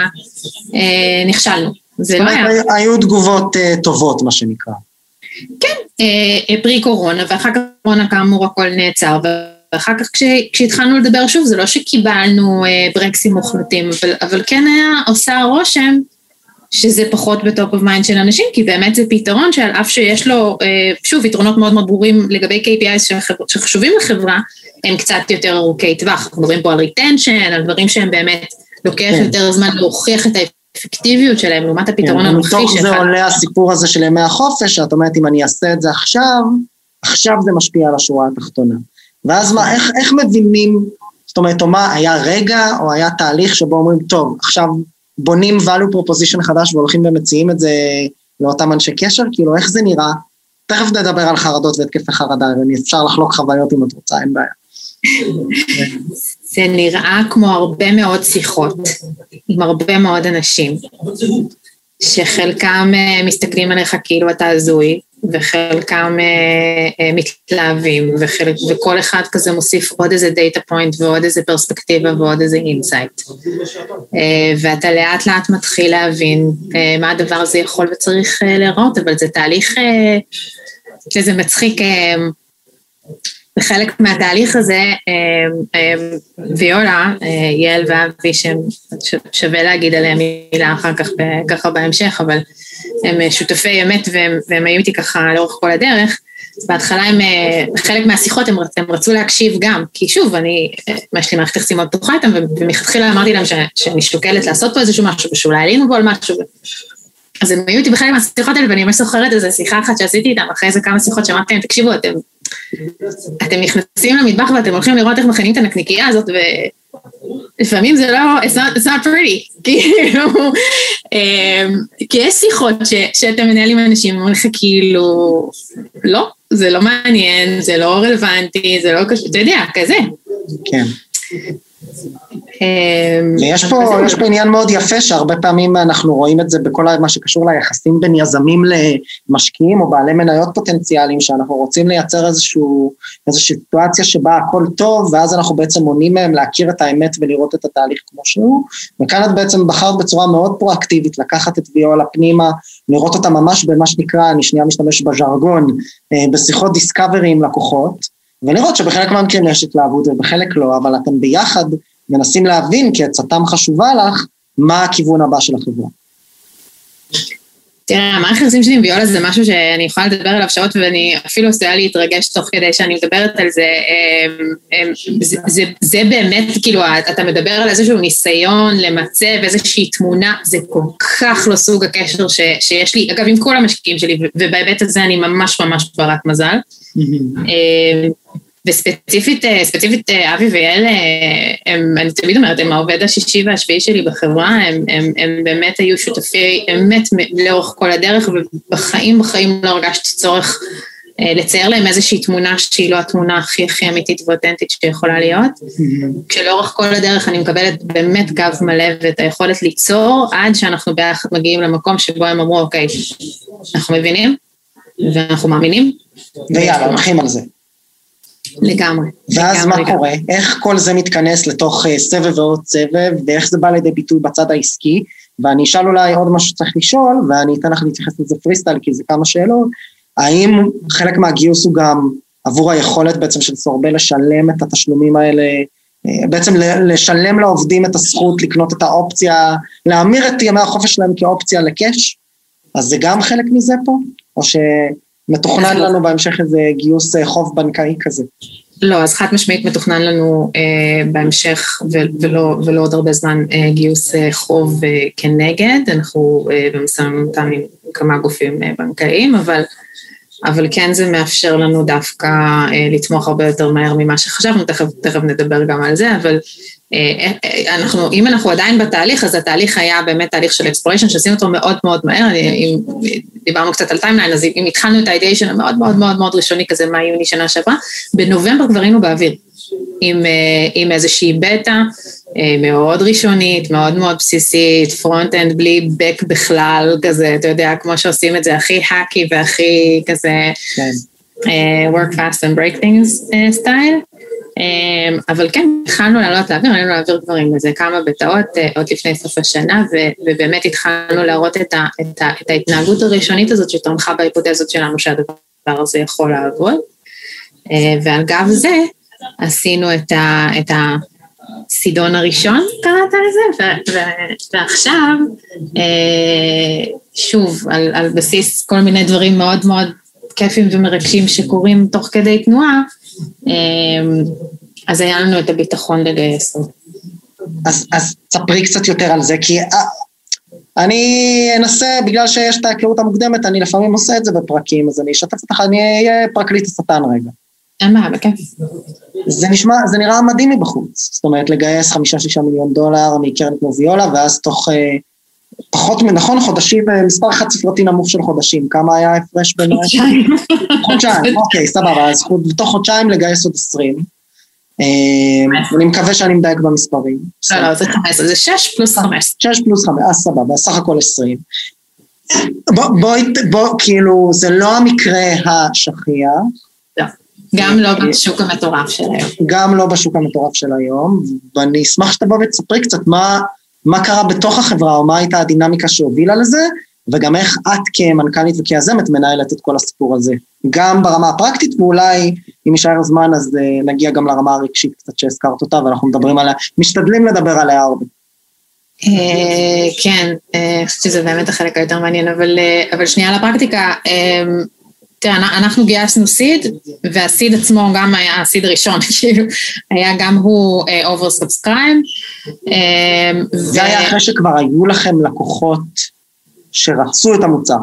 אה, נכשלנו. זה לא היה. היו תגובות uh, טובות, מה שנקרא. כן, אה, אה, pre קורונה, ואחר כך קורונה כאמור הכל נעצר, ואחר כך כש, כשהתחלנו לדבר שוב, זה לא שקיבלנו אה, ברקסים מוחלטים, אבל, אבל כן היה עושה רושם שזה פחות ב top of mind של אנשים, כי באמת זה פתרון שעל אף שיש לו, שוב, יתרונות מאוד מאוד ברורים לגבי KPI שחשובים לחברה, הם קצת יותר ארוכי טווח. אנחנו מדברים פה על retention, על דברים שהם באמת, לוקח כן. יותר זמן להוכיח את האפקטיביות שלהם לעומת הפתרון הנוכחי. מתוך זה עולה הסיפור הזה של ימי החופש, שאת אומרת, אם אני אעשה את זה עכשיו, עכשיו זה משפיע על השורה התחתונה. ואז מה, איך, איך מבינים, זאת אומרת, או מה, היה רגע או היה תהליך שבו אומרים, טוב, עכשיו בונים value proposition חדש והולכים ומציעים את זה לאותם אנשי קשר, כאילו איך זה נראה תכף נדבר על חרדות והתקפי חרדה, אפשר לחלוק חוויות אם את רוצה, אין בעיה. זה נראה כמו הרבה מאוד שיחות עם הרבה מאוד אנשים, שחלקם אה, מסתכלים עליך כאילו אתה הזוי, וחלקם אה, אה, מתלהבים, וחלק, וכל אחד כזה מוסיף עוד איזה data point ועוד איזה פרספקטיבה ועוד איזה insight. ואתה לאט לאט מתחיל להבין מה הדבר הזה יכול וצריך להראות, אבל זה תהליך שזה מצחיק. וחלק מהתהליך הזה, אה, אה, ויולה, אה, יעל ואבי, ששווה להגיד עליהם מילה אחר כך ככה בהמשך, אבל הם שותפי אמת והם, והם היו איתי ככה לאורך כל הדרך. בהתחלה הם, חלק מהשיחות הם, הם רצו להקשיב גם, כי שוב, אני, יש לי מערכת יחסים מאוד פתוחה איתם, ומלכתחילה אמרתי להם שאני שוקלת לעשות פה איזשהו משהו, ושאולי עלינו פה על משהו. אז הם היו איתי בחלק מהשיחות האלה, ואני ממש זוכרת איזו שיחה אחת שעשיתי איתם, אחרי איזה כמה שיחות שאמרתי להם, תקשיבו, אתם אתם נכנסים למטבח ואתם הולכים לראות איך מכינים את הנקניקייה הזאת, ולפעמים זה לא, it's not, it's not pretty, כאילו, אמ, כי יש שיחות ש, שאתה מנהל עם אנשים, אומרים לך כאילו, לא, זה לא מעניין, זה לא רלוונטי, זה לא קשור, אתה יודע, כזה. כן. אמ, ויש פה, יש פה עניין מאוד יפה שהרבה פעמים אנחנו רואים את זה בכל מה שקשור ליחסים בין יזמים למשקיעים או בעלי מניות פוטנציאליים, שאנחנו רוצים לייצר איזשהו, איזושהי סיטואציה שבה הכל טוב, ואז אנחנו בעצם מונעים מהם להכיר את האמת ולראות את התהליך כמו שהוא, וכאן את בעצם בחרת בצורה מאוד פרואקטיבית לקחת את ויולה פנימה, לראות אותה ממש במה שנקרא, אני שנייה משתמש בז'רגון, אה, בשיחות דיסקאברי עם לקוחות, ולראות שבחלק מהמקרים יש התלהבות ובחלק לא, אבל אתם ביחד מנסים להבין, כי עצתם חשובה לך, מה הכיוון הבא של החברה. תראה, המערכת היחסים שלי עם ויולה זה משהו שאני יכולה לדבר עליו שעות ואני אפילו עשויה להתרגש תוך כדי שאני מדברת על זה. אמ, אמ, זה, זה, זה באמת, כאילו, אתה מדבר על איזשהו ניסיון למצב איזושהי תמונה, זה כל כך לא סוג הקשר ש, שיש לי, אגב, עם כל המשקיעים שלי, ובהיבט הזה אני ממש ממש ברת מזל. וספציפית, אה, ספציפית אה, אבי ויעל, אה, הם, אני תמיד אומרת, הם העובד השישי והשביעי שלי בחברה, הם, הם, הם באמת היו שותפי אמת לאורך כל הדרך, ובחיים בחיים לא הרגשתי צורך לצייר להם איזושהי תמונה שהיא לא התמונה הכי הכי אמיתית ואותנטית שיכולה להיות. כשלאורך כל הדרך אני מקבלת באמת גב מלא ואת היכולת ליצור, עד שאנחנו ביחד מגיעים למקום שבו הם אמרו, אוקיי, אנחנו מבינים, ואנחנו מאמינים. ויאללה, הולכים על זה. לגמרי. ואז לגמרי, מה לגמרי. קורה? איך כל זה מתכנס לתוך uh, סבב ועוד סבב, ואיך זה בא לידי ביטוי בצד העסקי? ואני אשאל אולי עוד משהו שצריך לשאול, ואני אתן לך להתייחס לזה פרי סטייל, כי זה כמה שאלות. האם חלק מהגיוס הוא גם עבור היכולת בעצם של סורבה לשלם את התשלומים האלה, אה, בעצם לשלם לעובדים את הזכות לקנות את האופציה, להמיר את ימי החופש שלהם כאופציה לקאש? אז זה גם חלק מזה פה? או ש... מתוכנן לנו בהמשך איזה גיוס אה, חוב בנקאי כזה. לא, אז חד משמעית מתוכנן לנו אה, בהמשך ולא, ולא עוד הרבה זמן אה, גיוס אה, חוב אה, כנגד, אנחנו אה, במשא ומתן עם כמה גופים אה, בנקאיים, אבל, אבל כן זה מאפשר לנו דווקא אה, לתמוך הרבה יותר מהר ממה שחשבנו, תכף, תכף נדבר גם על זה, אבל אנחנו, אם אנחנו עדיין בתהליך, אז התהליך היה באמת תהליך של אקספוריישן, שעשינו אותו מאוד מאוד מהר, אם דיברנו קצת על timeline, אז אם התחלנו את ה ideation המאוד מאוד מאוד מאוד ראשוני כזה, מאי יוני שנה שעברה, בנובמבר כבר היינו באוויר, עם, אה, עם איזושהי בטא מאוד ראשונית, מאוד מאוד בסיסית, front end בלי back בכלל, כזה, אתה יודע, כמו שעושים את זה הכי hacky והכי כזה, כן. uh, work fast and break things uh, style. אמ, אבל כן, התחלנו לעלות לאוויר, עלינו לאוויר כבר עם איזה כמה בטאות אה, עוד לפני סוף השנה, ובאמת התחלנו להראות את, ה, את, ה, את ההתנהגות הראשונית הזאת שתמכה בהיפותזות שלנו שהדבר הזה יכול לעבוד. אה, ועל גב זה עשינו את, ה, את הסידון הראשון, קראת לזה, ו, ו, ועכשיו, אה, שוב, על, על בסיס כל מיני דברים מאוד מאוד כיפים ומרגשים שקורים תוך כדי תנועה, אז היה לנו את הביטחון לגייס. אז, אז ספרי קצת יותר על זה, כי אה, אני אנסה, בגלל שיש את ההיכרות המוקדמת, אני לפעמים עושה את זה בפרקים, אז אני אשתף אותך, אני אהיה פרקליט השטן רגע. אין בעיה, בכיף. זה נשמע, זה נראה מדהים מבחוץ. זאת אומרת, לגייס חמישה-שישה מיליון דולר מקרן כמו ויולה, ואז תוך, אה, פחות, נכון, חודשים, מספר חד ספרתי נמוך של חודשים, כמה היה ההפרש בין... חודשיים. חודשיים, אוקיי, סבבה, אז בתוך חודשיים לגייס עוד עשרים. אני מקווה שאני מדייק במספרים. לא, לא, זה חמש, זה שש פלוס חמש. שש פלוס חמש, אז סבבה, סך הכל עשרים. בואי, בוא, כאילו, זה לא המקרה השכיח. לא. גם לא בשוק המטורף של היום. גם לא בשוק המטורף של היום, ואני אשמח שתבוא ותספרי קצת מה, מה קרה בתוך החברה, או מה הייתה הדינמיקה שהובילה לזה, וגם איך את כמנכ"לית וכיזמת מנהלת את כל הסיפור הזה. גם ברמה הפרקטית, ואולי אם יישאר זמן אז uh, נגיע גם לרמה הרגשית קצת שהזכרת אותה, ואנחנו מדברים עליה, משתדלים לדבר עליה הרבה. אה, כן, אה, אני חושבת שזה באמת החלק היותר מעניין, אבל שנייה לפרקטיקה, תראה, אנחנו גייסנו seed, וה seed עצמו גם היה ה seed הראשון, כאילו, היה גם הוא oversubscribed. זה היה אחרי שכבר היו לכם לקוחות שרצו את המוצר.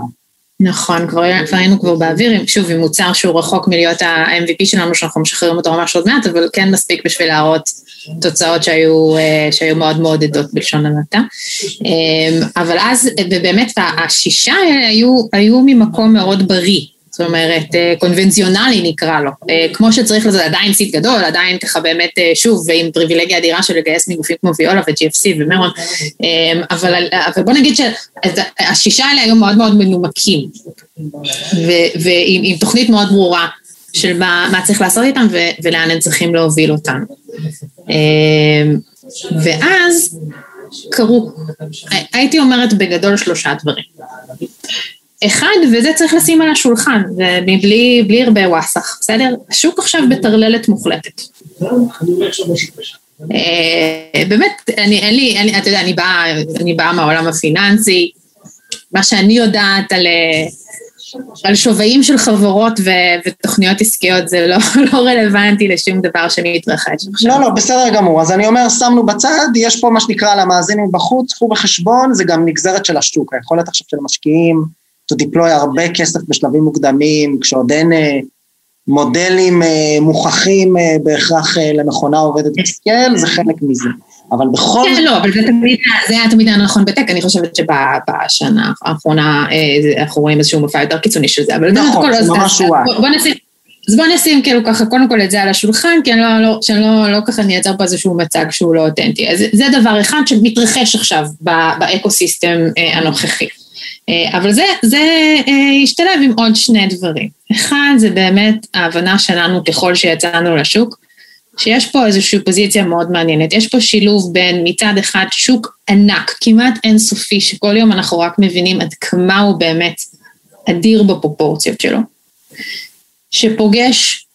נכון, כבר, כבר היינו כבר באוויר, שוב, עם מוצר שהוא רחוק מלהיות ה-MVP שלנו, שאנחנו משחררים אותו ממש עוד מעט, אבל כן מספיק בשביל להראות תוצאות שהיו, שהיו מאוד מעודדות בלשון המעטה. אבל אז, ובאמת, השישה האלה היו, היו ממקום מאוד בריא. זאת אומרת, אה, קונבנציונלי נקרא לו. אה, כמו שצריך לזה, עדיין סיט גדול, עדיין ככה באמת, אה, שוב, ועם פריבילגיה אדירה של לגייס מגופים כמו ויולה ו-GFC ומרון, אבל, אבל בוא נגיד שהשישה האלה היו מאוד מאוד מנומקים, ועם תוכנית מאוד ברורה של מה, מה צריך לעשות איתם ולאן הם צריכים להוביל אותם. ואז קרו, הייתי אומרת בגדול שלושה דברים. אחד, וזה צריך לשים על השולחן, ובלי בלי הרבה וואסך, בסדר? השוק עכשיו בטרללת מוחלטת. אה, באמת, אני, אין לי, לי, אתה יודע, אני באה, אני באה מהעולם הפיננסי, מה שאני יודעת על, אה, על שווים של חברות ו, ותוכניות עסקיות זה לא, לא רלוונטי לשום דבר שמתרחש עכשיו. לא, לא, בסדר גמור. אז אני אומר, שמנו בצד, יש פה מה שנקרא למאזינים בחוץ, קחו בחשבון, זה גם נגזרת של השוק. היכולת עכשיו של המשקיעים, to deploy הרבה כסף בשלבים מוקדמים, כשעוד אין אה, מודלים אה, מוכחים אה, בהכרח למכונה עובדת ב scale, זה חלק מזה. אבל בכל... כן, לא, אבל זה תמיד, זה היה תמיד הנכון ב tech, אני חושבת שבשנה האחרונה אנחנו רואים איזשהו מופע יותר קיצוני של זה, אבל נכון, זה ממש וואי. בוא נשים... אז בוא נשים כאילו ככה קודם כל את זה על השולחן, כי אני לא, לא, שאני לא, לא ככה נייצר פה איזשהו מצג שהוא לא אותנטי. אז זה דבר אחד שמתרחש עכשיו ב ecosystem הנוכחי. אה, אבל זה, זה השתלב אה, עם עוד שני דברים. אחד, זה באמת ההבנה שלנו ככל שיצאנו לשוק, שיש פה איזושהי פוזיציה מאוד מעניינת. יש פה שילוב בין מצד אחד שוק ענק, כמעט אינסופי, שכל יום אנחנו רק מבינים עד כמה הוא באמת אדיר בפרופורציות שלו, שפוגש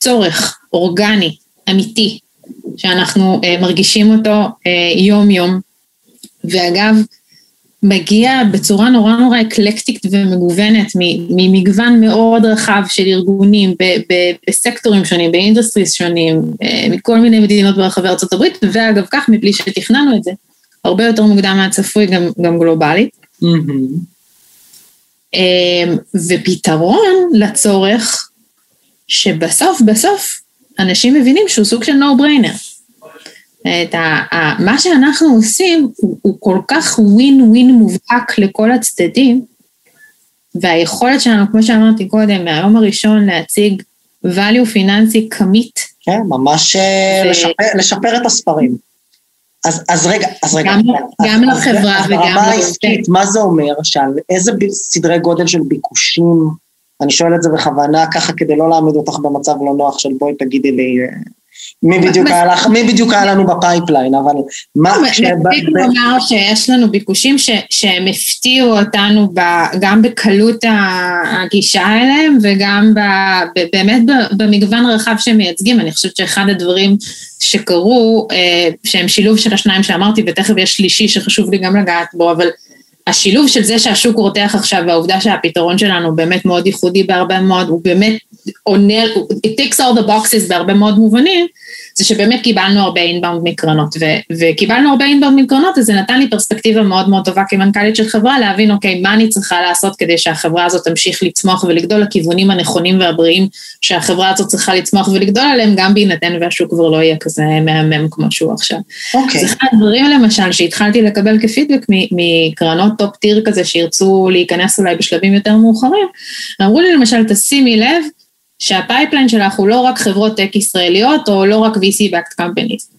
צורך אורגני, אמיתי, שאנחנו uh, מרגישים אותו יום-יום. ואגב, מגיע בצורה נורא נורא אקלקטית ומגוונת ממגוון מאוד רחב של ארגונים ב- ב- בסקטורים שונים, ב industries שונים, אה, מכל מיני מדינות ברחבי ארה"ב, ואגב כך, מבלי שתכננו את זה, הרבה יותר מוקדם מהצפוי גם, גם גלובלית. Mm-hmm. ופתרון לצורך שבסוף בסוף אנשים מבינים שהוא סוג של no-brainer. את ה, ה, מה שאנחנו עושים הוא, הוא כל כך ווין ווין מובהק לכל הצדדים, והיכולת שלנו, כמו שאמרתי קודם, מהיום הראשון להציג value פיננסי כמית. כן, ממש אה, ו... לשפר, לשפר את הספרים. אז, אז רגע, אז רגע. גם, אז, גם אז, לחברה אז, וגם ברמה העסקית, מה זה אומר? שעל איזה סדרי גודל של ביקושים, אני שואל את זה בכוונה ככה כדי לא להעמיד אותך במצב לא נוח של בואי תגידי לי אה, מי בדיוק, היה, לך, מי בדיוק היה לנו ב pipeline, אבל מה... מספיק לומר שיש לנו ביקושים ש, שהם הפתיעו אותנו ב, גם בקלות הגישה אליהם וגם ב, ב, באמת במגוון רחב שהם מייצגים. אני חושבת שאחד הדברים שקרו, אה, שהם שילוב של השניים שאמרתי, ותכף יש שלישי שחשוב לי גם לגעת בו, אבל השילוב של זה שהשוק רותח עכשיו והעובדה שהפתרון שלנו באמת מאוד ייחודי בהרבה מאוד, הוא באמת עונה, it takes all the boxes בהרבה מאוד מובנים, זה שבאמת קיבלנו הרבה אינבאונד מקרנות, ו- וקיבלנו הרבה אינבאונד מקרנות, אז זה נתן לי פרספקטיבה מאוד מאוד טובה כמנכ"לית של חברה, להבין, אוקיי, מה אני צריכה לעשות כדי שהחברה הזאת תמשיך לצמוח ולגדול לכיוונים הנכונים והבריאים שהחברה הזאת צריכה לצמוח ולגדול עליהם, גם בהינתן והשוק כבר לא יהיה כזה מהמם כמו שהוא עכשיו. אוקיי. אז אחד הדברים למשל שהתחלתי לקבל כפידבק מקרנות top tier כזה שירצו להיכנס אולי בשלבים יותר מאוחרים, אמרו לי למשל, תשימי לב שה pipeline שלך הוא לא רק חברות tech ישראליות או לא רק VC-Backed Companies.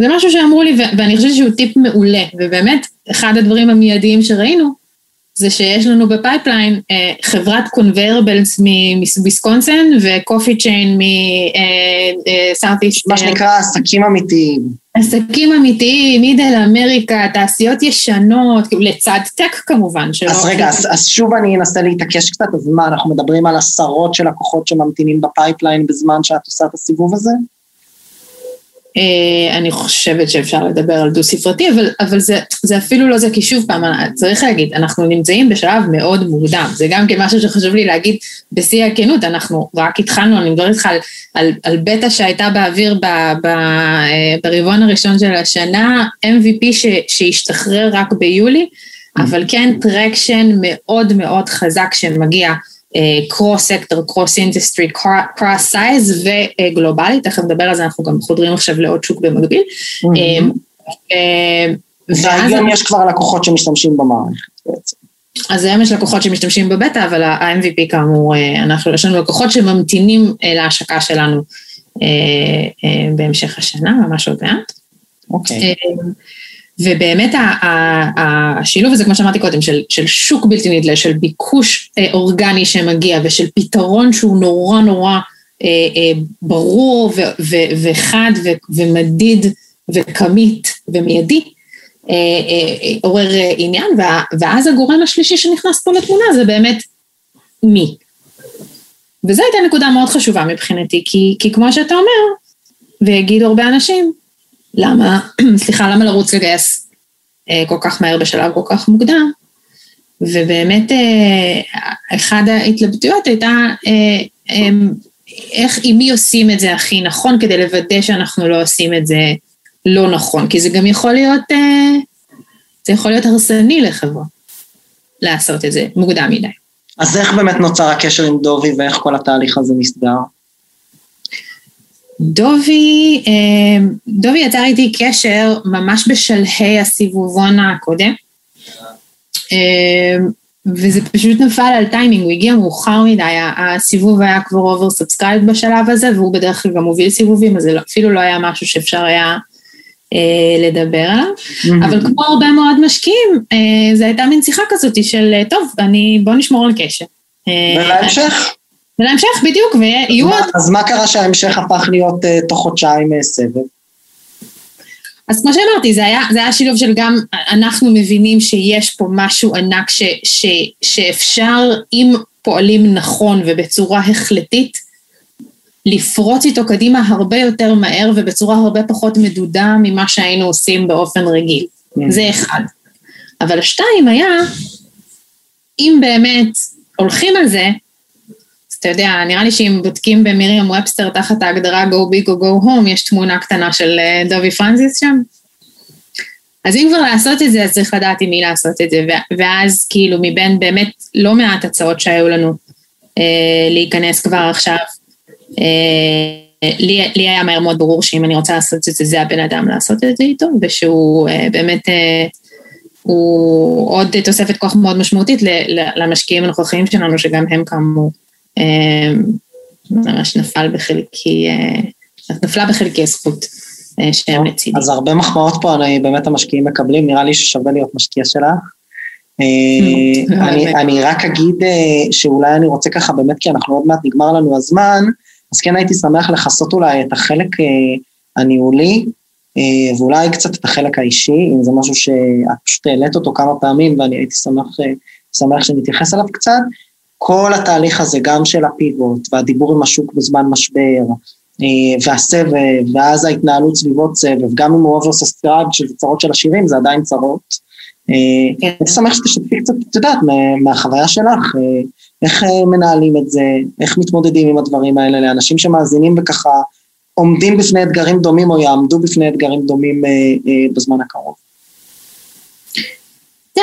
זה משהו שאמרו לי, ואני חושבת שהוא טיפ מעולה, ובאמת, אחד הדברים המיידיים שראינו, זה שיש לנו ב pipeline אה, חברת conveyor belts מוויסקונסין ו coffee chain מ South East. מה שנקרא עסקים אמיתיים. עסקים אמיתיים, Middle America, תעשיות ישנות, לצד tech כמובן. אז רגע, אז, אז שוב אני אנסה להתעקש קצת, אז מה, אנחנו מדברים על עשרות של לקוחות שממתינים ב pipeline בזמן שאת עושה את הסיבוב הזה? אה, אני חושבת שאפשר לדבר על דו-ספרתי, אבל, אבל זה, זה אפילו לא זה, כי שוב פעם, צריך להגיד, אנחנו נמצאים בשלב מאוד מוקדם, זה גם כן משהו שחשוב לי להגיד בשיא הכנות, אנחנו רק התחלנו, אני מדברת איתך על, על, על בטא שהייתה באוויר ב, ב, אה, ברבעון הראשון של השנה, MVP ש, שהשתחרר רק ביולי, אבל כן traction מאוד מאוד חזק שמגיע cross sector, cross industry, cross size וגלובלי, תכף נדבר על זה, אנחנו גם חודרים עכשיו לעוד שוק במקביל. אמ, אה, והיום יש כבר לקוחות שמשתמשים במערכת בעצם. אז היום יש לקוחות שמשתמשים בבטא, אבל ה-MVP כאמור, אה, אנחנו, יש לנו לקוחות שממתינים אה, להשקה שלנו בהמשך השנה, ממש עוד מעט. אוקיי. ובאמת השילוב הזה, כמו שאמרתי קודם, של, של שוק בלתי נדלה, של ביקוש אה, אורגני שמגיע ושל פתרון שהוא נורא נורא אה, אה, ברור ו, ו, וחד ו, ומדיד וכמית ומיידי, אה, אה, עורר אה, עניין, ואז הגורם השלישי שנכנס פה לתמונה זה באמת מי. וזו הייתה נקודה מאוד חשובה מבחינתי, כי, כי כמו שאתה אומר, ויגידו הרבה אנשים, למה, סליחה, למה לרוץ לגייס אה, כל כך מהר בשלב כל כך מוקדם? ובאמת, אה, אחת ההתלבטויות הייתה אה, אה, איך, עם מי עושים את זה הכי נכון כדי לוודא שאנחנו לא עושים את זה לא נכון, כי זה גם יכול להיות, אה, זה יכול להיות הרסני לחברה לעשות את זה מוקדם מדי. אז איך באמת נוצר הקשר עם דובי ואיך כל התהליך הזה נסגר? דובי, אה, דובי יצר איתי קשר ממש בשלהי הסיבובון הקודם, אה, וזה פשוט נפל על טיימינג, הוא הגיע מאוחר מדי, הסיבוב היה כבר oversubscribed בשלב הזה, והוא בדרך כלל גם מוביל סיבובים, אז זה לא, אפילו לא היה משהו שאפשר היה אה, לדבר עליו, mm-hmm. אבל כמו הרבה מאוד משקיעים, אה, זו הייתה מין שיחה כזאת של, טוב, אני, בוא נשמור על קשר. ולהמשך? ולהמשך בדיוק, ויהיו עוד... אז מה קרה שההמשך הפך להיות uh, תוך חודשיים uh, סבב? אז כמו שאמרתי, זה היה, זה היה שילוב של גם אנחנו מבינים שיש פה משהו ענק ש, ש, שאפשר, אם פועלים נכון ובצורה החלטית, לפרוץ איתו קדימה הרבה יותר מהר ובצורה הרבה פחות מדודה ממה שהיינו עושים באופן רגיל. Mm. זה אחד. אבל שתיים היה, אם באמת הולכים על זה, אתה יודע, נראה לי שאם בודקים במרים ובסטר תחת ההגדרה Go Big או Go Home, יש תמונה קטנה של אה, דובי פרנזיס שם. אז אם כבר לעשות את זה, אז צריך לדעת עם מי לעשות את זה, ואז כאילו מבין באמת לא מעט הצעות שהיו לנו אה, להיכנס כבר עכשיו, אה, לי, לי היה מהר מאוד ברור שאם אני רוצה לעשות את זה, זה הבן אדם לעשות את זה איתו, ושהוא אה, באמת, אה, הוא עוד תוספת כוח מאוד משמעותית למשקיעים הנוכחיים שלנו, שגם הם כאמור אמ, ממש נפל בחלקי, אה, נפלה בחלקי הזכות אה, שהם לצידי. אז הרבה מחמאות פה, אני, באמת המשקיעים מקבלים, נראה לי ששווה להיות משקיע שלך. אה, אני, אני רק אגיד שאולי אני רוצה ככה באמת, כי אנחנו עוד מעט נגמר לנו הזמן, אז כן הייתי שמח לכסות אולי את החלק הניהולי, ואולי קצת את החלק האישי, אם זה משהו שאת פשוט העלית אותו כמה פעמים, ואני הייתי שמח, שמח שנתייחס אליו קצת. כל התהליך הזה, גם של ה pivot, והדיבור עם השוק בזמן משבר, אה, והסבב, ואז ההתנהלות סביב הסבב, גם אם הוא oversubscribed וצרות של עשירים, זה עדיין צרות. אה, כן. אני שמח שתשתפי קצת, את יודעת, מהחוויה שלך, אה, איך מנהלים את זה, איך מתמודדים עם הדברים האלה לאנשים שמאזינים וככה עומדים בפני אתגרים דומים או יעמדו בפני אתגרים דומים בזמן הקרוב.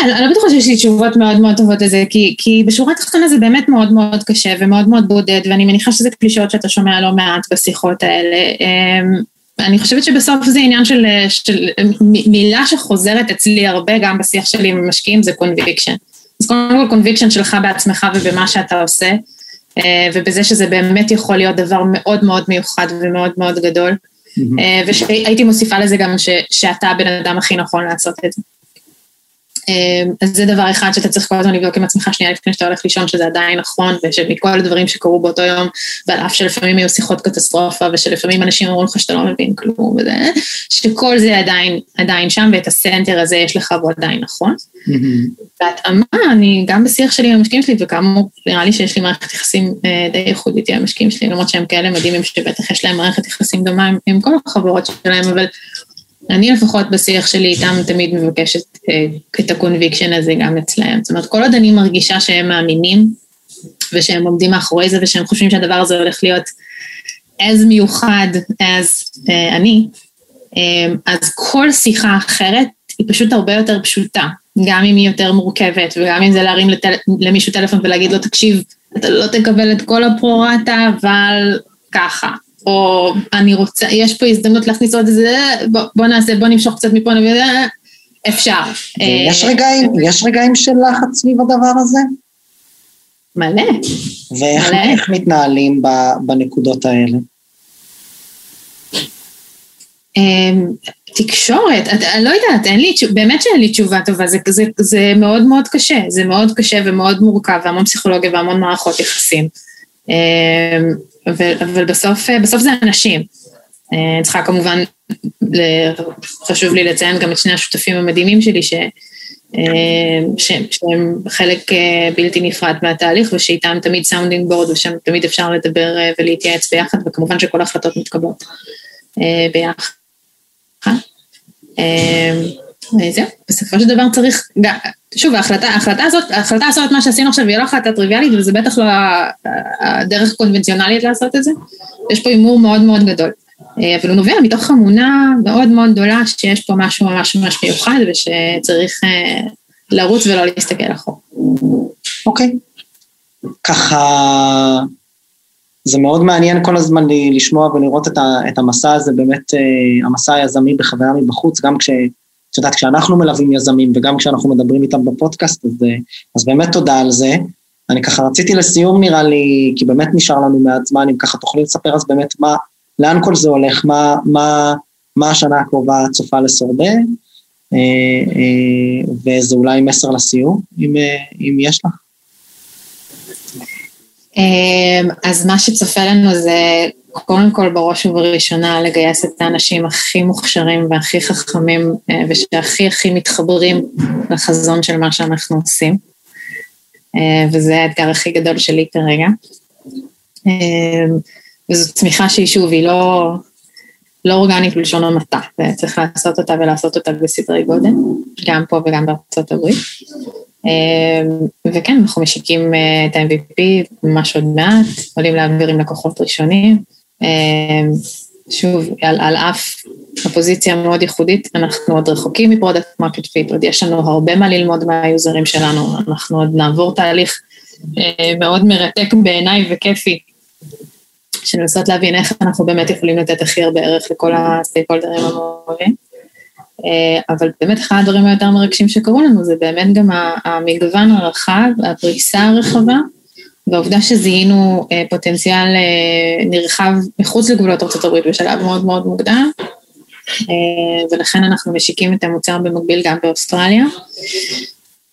כן, אני לא בטוחה שיש לי תשובות מאוד מאוד טובות לזה, כי, כי בשורה התחתונה זה באמת מאוד מאוד קשה ומאוד מאוד בודד, ואני מניחה שזה קלישאות שאתה שומע לא מעט בשיחות האלה. אמ, אני חושבת שבסוף זה עניין של, של מילה שחוזרת אצלי הרבה, גם בשיח שלי עם המשקיעים, זה קונביקשן. אז קודם כל conviction שלך בעצמך ובמה שאתה עושה, אה, ובזה שזה באמת יכול להיות דבר מאוד מאוד מיוחד ומאוד מאוד גדול. Mm-hmm. והייתי מוסיפה לזה גם ש, שאתה הבן אדם הכי נכון לעשות את זה. אמ, אז זה דבר אחד שאתה צריך כל הזמן לבדוק עם עצמך שנייה לפני שאתה הולך לישון, שזה עדיין נכון, ושמכל הדברים שקרו באותו יום, ועל אף שלפעמים היו שיחות קטסטרופה, ושלפעמים אנשים אמרו לך שאתה לא מבין כלום, וזה, שכל זה עדיין, עדיין שם, ואת ה center הזה יש לך והוא עדיין נכון. בהתאמה, אני גם בשיח שלי עם המשקיעים שלי, וכאמור, נראה לי שיש לי מערכת יחסים אה, די ייחודית עם המשקיעים שלי, למרות שהם כאלה מדהימים שבטח יש להם מערכת יחסים דומה עם, עם כל החברות שלהם, אבל אני לפחות בשיח שלי איתם תמיד מבקשת את ה conviction הזה גם אצלהם. זאת אומרת, כל עוד אני מרגישה שהם מאמינים ושהם עומדים מאחורי זה ושהם חושבים שהדבר הזה הולך להיות as מיוחד as uh, אני, um, אז כל שיחה אחרת היא פשוט הרבה יותר פשוטה, גם אם היא יותר מורכבת וגם אם זה להרים לטל... למישהו טלפון ולהגיד לו, תקשיב, אתה לא תקבל את כל הפרורטה, אבל ככה. או אני רוצה, יש פה הזדמנות להכניס עוד איזה, בוא, בוא נעשה, בוא נמשוך קצת מפה, נביא, אפשר. יש רגעים, יש רגעים של לחץ סביב הדבר הזה? מלא. ואיך מלא. מתנהלים בנקודות האלה? אמ, תקשורת, אני לא יודעת, אין לי, באמת שאין לי תשובה טובה, זה, זה, זה מאוד מאוד קשה, זה מאוד קשה ומאוד מורכב, והמון פסיכולוגיה והמון מערכות יחסים. אמ, אבל בסוף, בסוף זה אנשים. אה, צריכה כמובן, חשוב לי לציין גם את שני השותפים המדהימים שלי, ש, אה, ש, שהם חלק אה, בלתי נפרד מהתהליך, ושאיתם תמיד sounding board, ושם תמיד אפשר לדבר ולהתייעץ ביחד, וכמובן שכל ההחלטות מתקבלות ביחד. זהו, בסופו של דבר צריך, שוב, ההחלטה, ההחלטה הזאת, ההחלטה לעשות את מה שעשינו עכשיו היא לא החלטה טריוויאלית, וזה בטח לא הדרך הקונבנציונלית לעשות את זה. יש פה הימור מאוד מאוד גדול. אה, אבל הוא נובע מתוך אמונה מאוד מאוד גדולה שיש פה משהו ממש ממש מיוחד ושצריך אה, לרוץ ולא להסתכל אחור. אוקיי. ככה, זה מאוד מעניין כל הזמן לשמוע ולראות את המסע הזה, באמת אה, המסע היזמי בחוויה מבחוץ, גם כש... את יודעת, כשאנחנו מלווים יזמים וגם כשאנחנו מדברים איתם בפודקאסט, אז, אז באמת תודה על זה. אני ככה רציתי לסיום נראה לי, כי באמת נשאר לנו מעט זמן, אם ככה תוכלי לספר אז באמת מה, לאן כל זה הולך, מה, מה, מה השנה הקרובה צופה לשורדה, אה, אה, וזה אולי מסר לסיום, אם, אה, אם יש לך. אז מה שצופה לנו זה קודם כל בראש ובראשונה לגייס את האנשים הכי מוכשרים והכי חכמים ושהכי הכי מתחברים לחזון של מה שאנחנו עושים. וזה האתגר הכי גדול שלי כרגע. וזו צמיחה שהיא שוב, היא לא, לא אורגנית בלשון המעטה, וצריך לעשות אותה ולעשות אותה בסדרי גודל, גם פה וגם בארצות הברית. אמ, וכן, אנחנו משיקים אה, את ה-MVP ממש עוד מעט, עולים לאוויר עם לקוחות ראשונים. אמ, שוב, על, על אף הפוזיציה המאוד ייחודית, אנחנו עוד רחוקים מ product market fit, עוד יש לנו הרבה מה ללמוד מה users שלנו, אנחנו עוד נעבור תהליך אה, מאוד מרתק בעיניי וכיפי של לנסות להבין איך אנחנו באמת יכולים לתת הכי הרבה ערך לכל ה stakeholders המעורבים. אה, אבל באמת אחד הדברים היותר מרגשים שקרו לנו זה באמת גם המגוון הרחב, הפריסה הרחבה, והעובדה שזיהינו אה, פוטנציאל אה, נרחב מחוץ לגבולות ארה"ב בשלב מאוד מאוד מוקדם, ולכן אנחנו משיקים את המוצר במקביל גם באוסטרליה.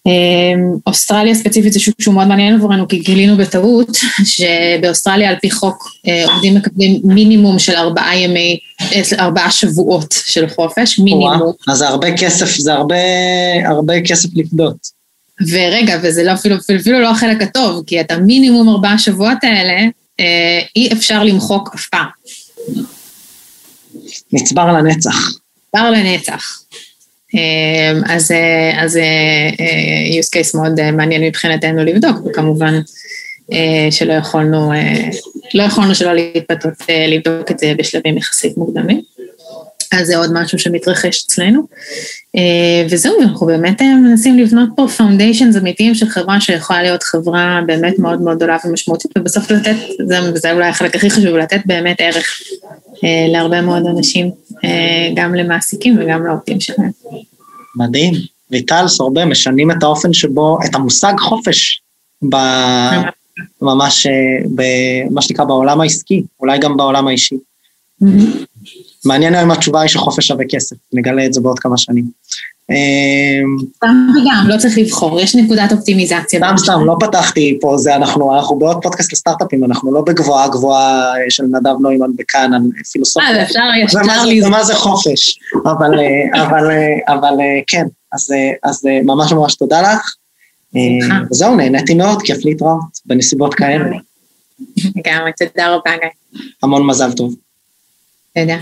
אמ, אוסטרליה ספציפית זה שוק שהוא מאוד מעניין עבורנו, כי גילינו בטעות שבאוסטרליה על פי חוק אה, עובדים מקבלים מינימום של ארבעה ימי, אה, ארבעה שבועות של חופש, מינימום. אז זה הרבה כסף, זה הרבה, הרבה כסף לפדות. ורגע, וזה לא אפילו, אפילו, אפילו לא החלק הטוב, כי את המינימום ארבעה שבועות האלה, אה, אי אפשר למחוק אף פעם. נצבר לנצח. נצבר לנצח. אמ, אז זה אה, use case מאוד מעניין מבחינתנו לבדוק, וכמובן אה, שלא יכולנו, אה, לא יכולנו שלא להתפתות לבדוק את זה בשלבים יחסית מוקדמים. אז זה עוד משהו שמתרחש אצלנו. וזהו, אנחנו באמת מנסים לבנות פה foundations אמיתיים של חברה שיכולה להיות חברה באמת מאוד מאוד גדולה ומשמעותית, ובסוף לתת, זה, זה אולי החלק הכי חשוב, לתת באמת ערך להרבה מאוד אנשים, גם למעסיקים וגם לעובדים שלהם. מדהים. ויטל, סורבה, משנים את האופן שבו, את המושג חופש, ב... ממש, במה שנקרא בעולם העסקי, אולי גם בעולם האישי. מעניין אם התשובה היא שחופש שווה כסף, נגלה את זה בעוד כמה שנים. סתם וגם, לא צריך לבחור, יש נקודת אופטימיזציה. סתם סתם, לא פתחתי פה, זה אנחנו, אנחנו בעוד פודקאסט לסטארט-אפים, אנחנו לא בגבוהה גבוהה של נדב נוימן בכאן, פילוסופיה. אה, אפשר ישר לזכור. ומה זה חופש, אבל, אבל, אבל כן, אז, אז ממש ממש תודה לך. וזהו, נהניתי מאוד, כיף להתראות בנסיבות כאלה. לגמרי, תודה רבה, גיא. המון מזל טוב. תודה.